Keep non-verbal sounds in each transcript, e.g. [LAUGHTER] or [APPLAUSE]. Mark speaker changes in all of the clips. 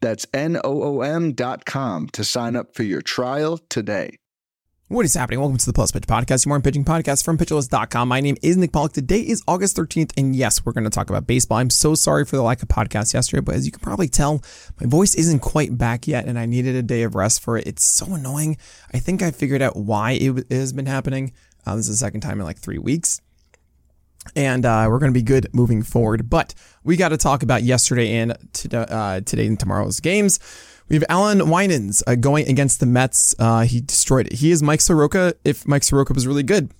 Speaker 1: That's N O O M.com to sign up for your trial today.
Speaker 2: What is happening? Welcome to the Plus Pitch Podcast, your morning pitching podcast from pitcherlist.com. My name is Nick Pollack. Today is August 13th, and yes, we're going to talk about baseball. I'm so sorry for the lack of podcast yesterday, but as you can probably tell, my voice isn't quite back yet, and I needed a day of rest for it. It's so annoying. I think I figured out why it has been happening. Uh, this is the second time in like three weeks and uh, we're going to be good moving forward. But we got to talk about yesterday and uh, today and tomorrow's games. We have Allan Winans uh, going against the Mets. Uh, he destroyed it. He is Mike Soroka if Mike Soroka was really good.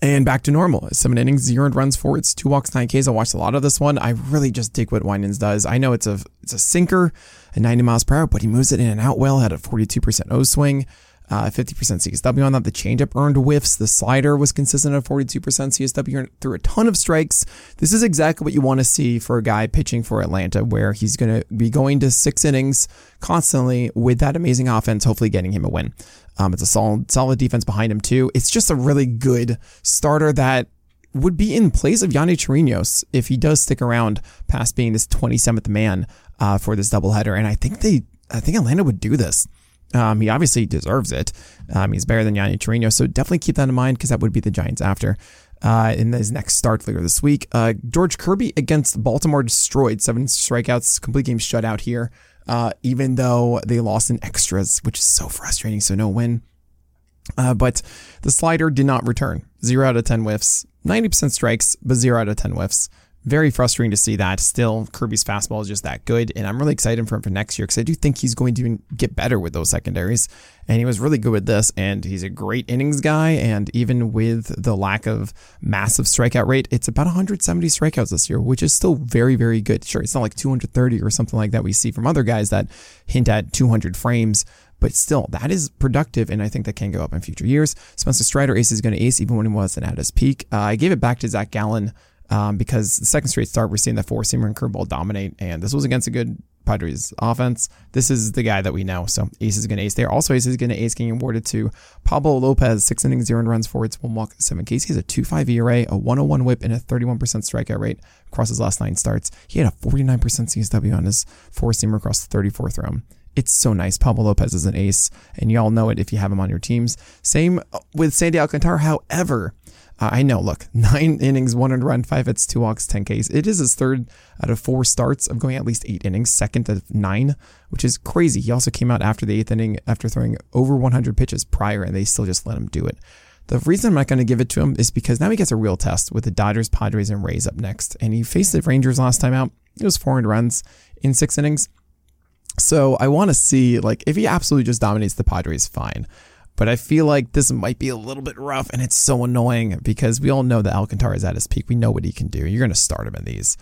Speaker 2: And back to normal. Seven innings, zero runs, four hits, two walks, nine Ks. I watched a lot of this one. I really just dig what Winans does. I know it's a it's a sinker at 90 miles per hour, but he moves it in and out well. Had a 42% O swing uh, 50% CSW on that. The changeup earned whiffs. The slider was consistent at 42% CSW through a ton of strikes. This is exactly what you want to see for a guy pitching for Atlanta, where he's going to be going to six innings constantly with that amazing offense, hopefully getting him a win. Um, it's a solid, solid defense behind him too. It's just a really good starter that would be in place of Yonny Chirinos if he does stick around past being this 27th man uh, for this doubleheader. And I think they, I think Atlanta would do this. Um, he obviously deserves it. Um, he's better than Yonny Chirinos, so definitely keep that in mind because that would be the Giants after. Uh, in his next start later this week, uh, George Kirby against Baltimore destroyed seven strikeouts, complete game shutout here. Uh, even though they lost in extras, which is so frustrating. So no win. Uh, but the slider did not return. Zero out of 10 whiffs, 90% strikes, but zero out of 10 whiffs very frustrating to see that. Still, Kirby's fastball is just that good, and I'm really excited for him for next year because I do think he's going to get better with those secondaries. And he was really good with this, and he's a great innings guy. And even with the lack of massive strikeout rate, it's about 170 strikeouts this year, which is still very, very good. Sure, it's not like 230 or something like that we see from other guys that hint at 200 frames. But still, that is productive, and I think that can go up in future years. Spencer Strider ace is going to ace even when he wasn't at his peak. Uh, I gave it back to Zach Gallen um, because the second straight start, we're seeing the four seamer and curveball dominate, and this was against a good Padres offense. This is the guy that we know. So Ace is going to ace there. Also, Ace is going to ace getting awarded to Pablo Lopez, six innings, zero runs, four hits, one walk, seven Ks. He has a 2.5 ERA, a 101 whip, and a 31% strikeout rate across his last nine starts. He had a 49% CSW on his four seamer across the 34th round. It's so nice. Pablo Lopez is an ace, and y'all know it if you have him on your teams. Same with Sandy Alcantara. However, uh, I know, look, [LAUGHS] nine innings, one earned run, five hits, two walks, 10 Ks. It is his third out of four starts of going at least eight innings, second of nine, which is crazy. He also came out after the eighth inning after throwing over 100 pitches prior, and they still just let him do it. The reason I'm not going to give it to him is because now he gets a real test with the Dodgers, Padres, and Rays up next. And he faced the Rangers last time out. It was 400 runs in six innings. So I want to see, like, if he absolutely just dominates the Padres, fine. But I feel like this might be a little bit rough, and it's so annoying because we all know that Alcantara is at his peak. We know what he can do. You're going to start him in these.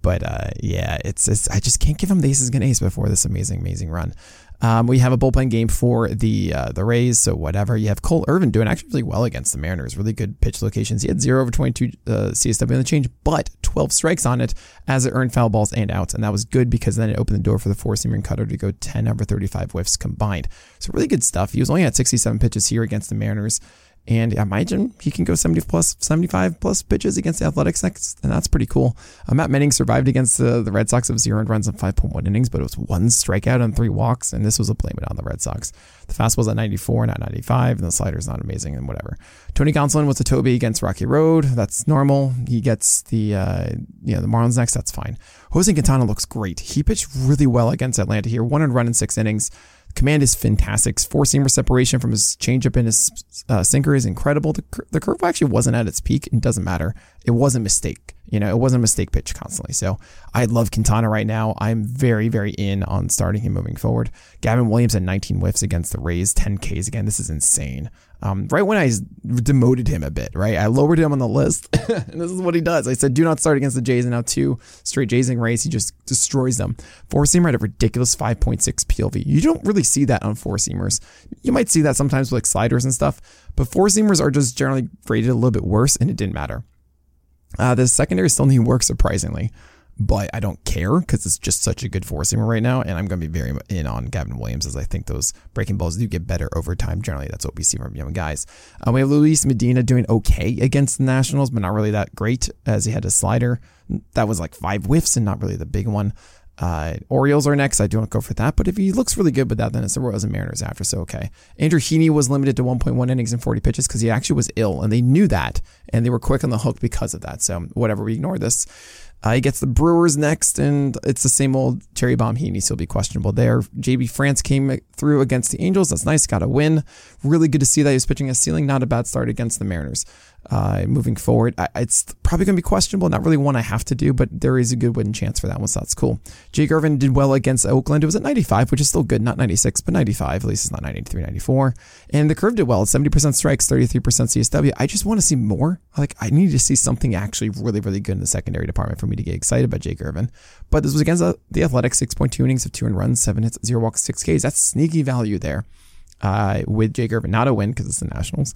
Speaker 2: But uh, yeah, it's, it's I just can't give him the aces against ace before this amazing, amazing run. Um, we have a bullpen game for the uh, the Rays, so whatever. You have Cole Irvin doing actually really well against the Mariners. Really good pitch locations. He had zero over 22 uh, CSW on the change, but 12 strikes on it as it earned foul balls and outs. And that was good because then it opened the door for the four seamer and cutter to go 10 over 35 whiffs combined. So really good stuff. He was only at 67 pitches here against the Mariners. And I imagine he can go 70 plus, 75 plus pitches against the Athletics next, and that's pretty cool. Uh, Matt Manning survived against the, the Red Sox of zero runs and 5.1 innings, but it was one strikeout and three walks, and this was a blame it on the Red Sox. The fastball's at 94, not 95, and the slider's not amazing, and whatever. Tony Gonsolin was a Toby against Rocky Road. That's normal. He gets the uh, you know the Marlins next. That's fine. Jose Quintana looks great. He pitched really well against Atlanta here. One and run in six innings. Command is fantastic. Four seamer separation from his changeup and his uh, sinker is incredible. The, the curve actually wasn't at its peak. It doesn't matter. it wasn't a mistake. You know, it wasn't a mistake pitch constantly. So I love Quintana right now. I'm very, very in on starting him moving forward. Gavin Williams at 19 whiffs against the Rays, 10 Ks again. This is insane. Um, right when I demoted him a bit, right? I lowered him on the list, [LAUGHS] and this is what he does. I said, do not start against the Jays, and now two straight Jays and Rays, he just destroys them. Four seamer at a ridiculous 5.6 PLV. You don't really see that on four seamers. You might see that sometimes with like sliders and stuff, but four seamers are just generally rated a little bit worse, and it didn't matter. Uh, the secondary still need work, surprisingly but I don't care because it's just such a good four seamer right now. And I'm going to be very in on Gavin Williams as I think those breaking balls do get better over time. Generally, that's what we see from young guys. Uh, we have Luis Medina doing okay against the Nationals, but not really that great as he had a slider. That was like five whiffs and not really the big one. Uh, Orioles are next. I don't go for that, but if he looks really good with that, then it's the Royals and Mariners after. So okay. Andrew Heaney was limited to 1.1 innings and 40 pitches because he actually was ill, and they knew that, and they were quick on the hook because of that. So whatever, we ignore this. Uh, he gets the Brewers next, and it's the same old cherry bomb. Heaney, so He needs to be questionable there. JP France came through against the Angels. That's nice. Got a win. Really good to see that he was pitching a ceiling. Not a bad start against the Mariners. Uh, moving forward, I, it's probably going to be questionable. Not really one I have to do, but there is a good win chance for that one, so that's cool. Jake Irvin did well against Oakland. It was at 95, which is still good. Not 96, but 95. At least it's not 93, 94. And the curve did well. 70% strikes, 33% CSW. I just want to see more. Like, I need to see something actually really, really good in the secondary department for me to get excited about Jake Irvin. But this was against the Athletics, 6.2 innings of two and runs, seven hits, zero walks, six Ks. That's sneaky value there uh, with Jake Irvin. Not a win because it's the Nationals.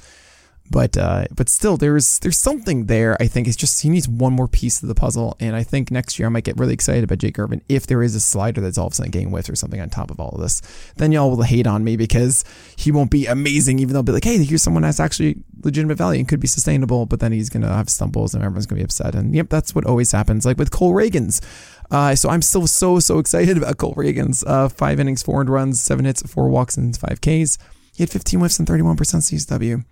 Speaker 2: But uh, but still, there's there's something there. I think it's just he needs one more piece of the puzzle, and I think next year I might get really excited about Jake Irvin if there is a slider that's all of a sudden getting with or something on top of all of this. Then y'all will hate on me because he won't be amazing, even though I'll be like, hey, here's someone that's actually legitimate value and could be sustainable, but then he's gonna have stumbles and everyone's gonna be upset. And yep, that's what always happens. Like with Cole Ragans. Uh, so I'm still so so excited [LAUGHS] about Cole Ragans. Uh, five innings, four runs, seven hits, four walks, and five Ks. He had 15 whiffs and 31% CSW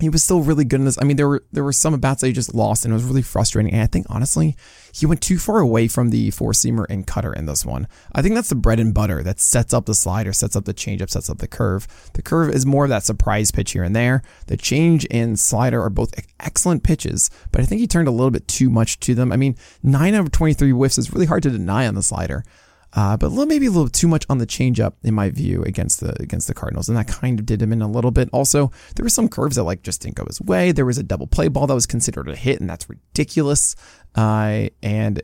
Speaker 2: he was still really good in this. I mean, there were there were some bats that he just lost, and it was really frustrating. And I think honestly, he went too far away from the four seamer and cutter in this one. I think that's the bread and butter that sets up the slider, sets up the changeup, sets up the curve. The curve is more of that surprise pitch here and there. The change and slider are both excellent pitches, but I think he turned a little bit too much to them. I mean, nine out of twenty three whiffs is really hard to deny on the slider. Uh, but maybe a little too much on the changeup in my view against the against the Cardinals, and that kind of did him in a little bit. Also, there were some curves that like just didn't go his way. There was a double play ball that was considered a hit, and that's ridiculous. Uh, and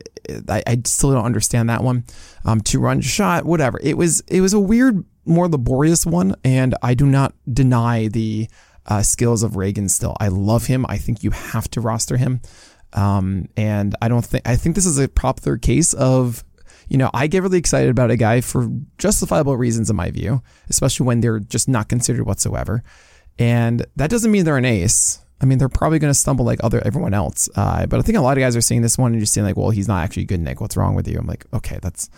Speaker 2: I, I, still don't understand that one. Um, two run shot, whatever. It was it was a weird, more laborious one, and I do not deny the uh, skills of Reagan. Still, I love him. I think you have to roster him. Um, and I don't think I think this is a popular case of you know, I get really excited about a guy for justifiable reasons, in my view, especially when they're just not considered whatsoever. And that doesn't mean they're an ace. I mean, they're probably going to stumble like other everyone else. Uh, but I think a lot of guys are seeing this one and just saying like, "Well, he's not actually good, Nick. What's wrong with you?" I'm like, okay, that's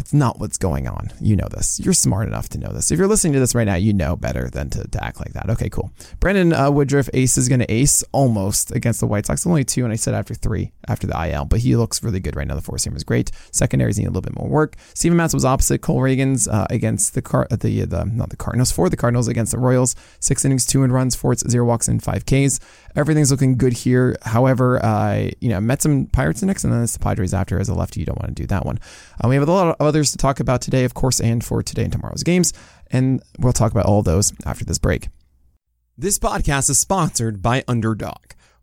Speaker 2: that's not what's going on. You know this. You're smart enough to know this. If you're listening to this right now, you know better than to, to act like that. Okay, cool. Brandon uh, Woodruff ace is going to ace almost against the White Sox. Only two, and I said after three after the IL, but he looks really good right now. The four seam is great. Secondaries need a little bit more work. Steven Matz was opposite Cole Ragans uh, against the car the the not the Cardinals for the Cardinals against the Royals. Six innings, two and runs, four zero walks, and five Ks. Everything's looking good here. However, uh, you know, Mets and Pirates next, and then it's the Padres after. As a lefty, you don't want to do that one. Uh, we have a lot of others to talk about today, of course, and for today and tomorrow's games, and we'll talk about all those after this break. This podcast is sponsored by Underdog.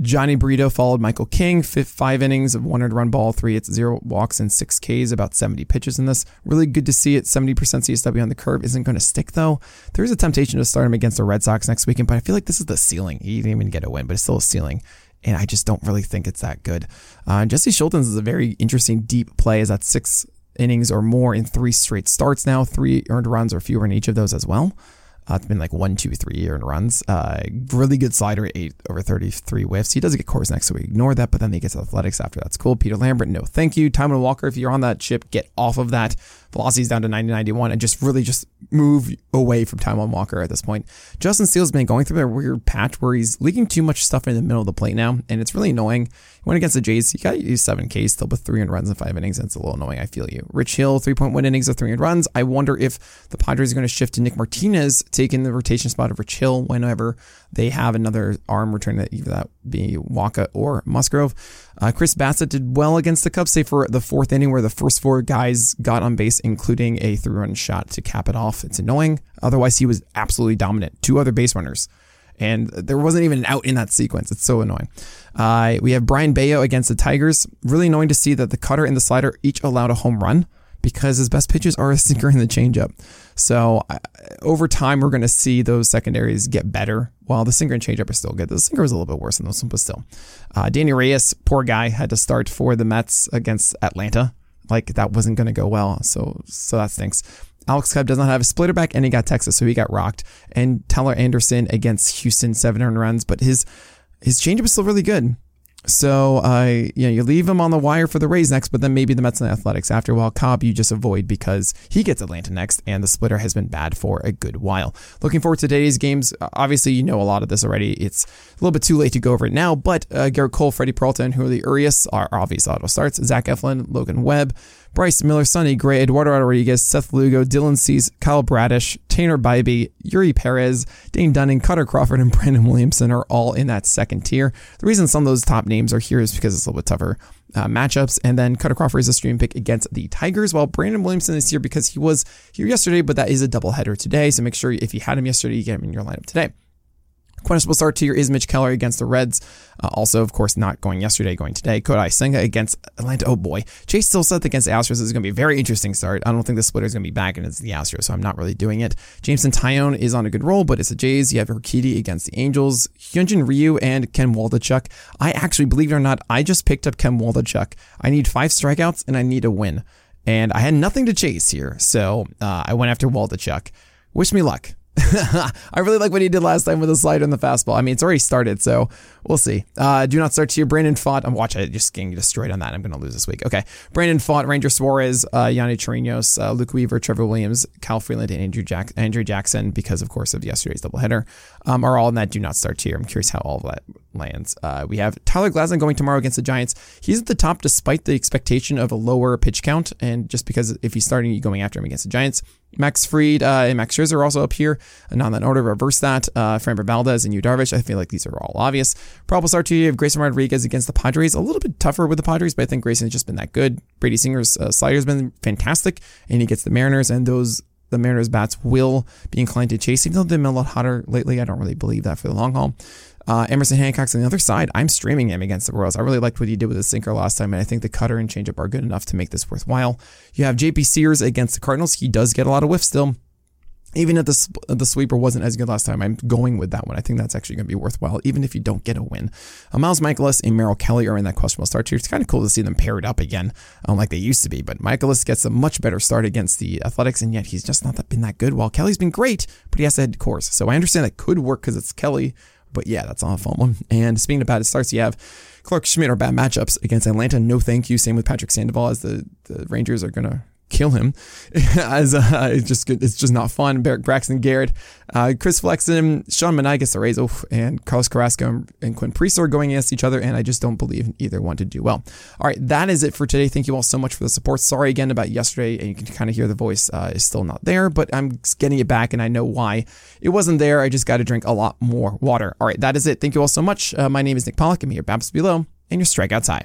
Speaker 2: Jhony Brito followed Michael King, five innings of one run ball, three hits, zero walks, and six Ks, about 70 pitches in this. Really good to see it. 70% CSW on the curve isn't going to stick, though. There's a temptation to start him against the Red Sox next weekend, but I feel like this is the ceiling. He didn't even get a win, but it's still a ceiling. And I just don't really think it's that good. Uh, Jesse Scholtens is a very interesting deep play, Is that's six innings or more in three straight starts now, three earned runs or fewer in each of those as well. Uh, it's been like one, two, three earned runs. Uh, really good slider eight over 33 whiffs. He does get Coors next, so we ignore that, but then he gets athletics after. That's cool. Peter Lambert, no thank you. Taijuan Walker, if you're on that chip, get off of that. Velocity's down to 90 91 and just really just move away from Taijuan Walker at this point. Justin Steele's been going through a weird patch where he's leaking too much stuff in the middle of the plate now, and it's really annoying. He went against the Jays, he got to use 7Ks still with 300 runs in five innings, and it's a little annoying. I feel you. Rich Hill, 3.1 innings of 300 runs. I wonder if the Padres are going to shift to Nick Martinez, taking the rotation spot of Rich Hill whenever they have another arm return that either that be Wacha or Musgrove. Uh, Chris Bassitt did well against the Cubs, say for the fourth inning where the first four guys got on base, including a three-run shot to cap it off. It's annoying. Otherwise, he was absolutely dominant. Two other base runners. And there wasn't even an out in that sequence. It's so annoying. Uh, we have Brayan Bello against the Tigers. Really annoying to see that the cutter and the slider each allowed a home run because his best pitches are a sinker and the changeup. So uh, over time, we're going to see those secondaries get better. While the sinker and changeup are still good, the sinker was a little bit worse than those but still. Uh, Denyi Reyes, poor guy, had to start for the Mets against Atlanta. Like that wasn't going to go well. So so that stinks. Alex Cobb does not have a splitter back, and he got Texas, so he got rocked. And Tyler Anderson against Houston, seven earned runs, but his his changeup is still really good. So, uh, you know, you leave him on the wire for the Rays next, but then maybe the Mets and the Athletics after. While Cobb, you just avoid because he gets Atlanta next, and the splitter has been bad for a good while. Looking forward to today's games. Obviously, you know a lot of this already. It's a little bit too late to go over it now, but uh, Gerrit Cole, Freddie Peralta, and Julio Urias are obvious auto starts. Zach Eflin, Logan Webb, Bryce Miller, Sonny Gray, Eduardo Rodriguez, Seth Lugo, Dylan Cease, Kyle Bradish, Tanner Bibee, Eury Perez, Dane Dunning, Kutter Crawford, and [LAUGHS] Brandon Williamson are all in that second tier. The reason some of those top names are here is because it's a little bit tougher uh, matchups. And then Kutter Crawford is a stream pick against the Tigers, while Brandon Williamson is here because he was here yesterday, but that is a doubleheader today. So make sure if you had him yesterday, you get him in your lineup today. Questionable start to your is Mitch Keller against the Reds. Uh, also, of course, not going yesterday, going today. Kodai Senga against Atlanta. Oh boy. Chase Silseth against the Astros this is going to be a very interesting start. I don't think the splitter is going to be back against the Astros, so I'm not really doing it. Jameson Taillon is on a good roll, but it's the Jays. You have Urquidy against the Angels, Hyunjin Ryu, and Ken Waldichuk. I actually, believe it or not, I just picked up Ken Waldichuk. I need five strikeouts and I need a win. And I had nothing to chase here, so uh, I went after Waldichuk. Wish me luck. [LAUGHS] I really like what he did last time with the slider and the fastball. I mean, it's already started, so we'll see. Uh, do not start here. Brandon Pfaadt. I'm watching it just getting destroyed on that. I'm going to lose this week. Okay. Brandon Pfaadt, Ranger Suarez, uh, Yonny Chirinos, uh, Luke Weaver, Trevor Williams, Kyle Freeland, and Andrew, Jack- Andrew Jackson, because of course of yesterday's doubleheader, um, are all in that do not start here. I'm curious how all of that lands. Uh, we have Tyler Glasnow going tomorrow against the Giants. He's at the top despite the expectation of a lower pitch count, and just because if he's starting you going after him against the Giants, Max Fried uh, and Max Scherzer are also up here. And on that order, reverse that. Uh, Framber Valdez and Yu Darvish. I feel like these are all obvious. Probable start to you have Grayson Rodriguez against the Padres. A little bit tougher with the Padres, but I think Grayson has just been that good. Brady Singer's uh, slider has been fantastic, and he gets the Mariners, and those the Mariners bats will be inclined to chase, even though they've been a lot hotter lately. I don't really believe that for the long haul. Uh, Emerson Hancock's on the other side. I'm streaming him against the Royals. I really liked what he did with the sinker last time, and I think the cutter and changeup are good enough to make this worthwhile. You have JP Sears against the Cardinals. He does get a lot of whiffs still even if the the sweeper wasn't as good last time, I'm going with that one. I think that's actually going to be worthwhile, even if you don't get a win. Uh, Miles Mikolas and Merrill Kelly are in that questionable start here. It's kind of cool to see them paired up again, unlike they used to be. But Michaelis gets a much better start against the Athletics, and yet he's just not been that good. While Kelly's been great, but he has to head course, So I understand that could work because it's Kelly, but yeah, that's not a fun one. And speaking of bad starts, you have Clarke Schmidt or bad matchups against Atlanta. No thank you. Same with Patrick Sandoval as the, the Rangers are going to kill him. [LAUGHS] As uh, it's just it's just not fun. Barrett Braxton Garrett, uh, Chris Flexen, Sean Menendez, Arezzo, and Carlos Carrasco and Quinn Priest are going against each other, and I just don't believe either one to do well. All right, that is it for today. Thank you all so much for the support. Sorry again about yesterday, and you can kind of hear the voice uh, is still not there, but I'm getting it back, and I know why it wasn't there. I just got to drink a lot more water. All right, that is it. Thank you all so much. Uh, my name is Nick Pollack. I'm here, Babs Below, and your strikeouts high.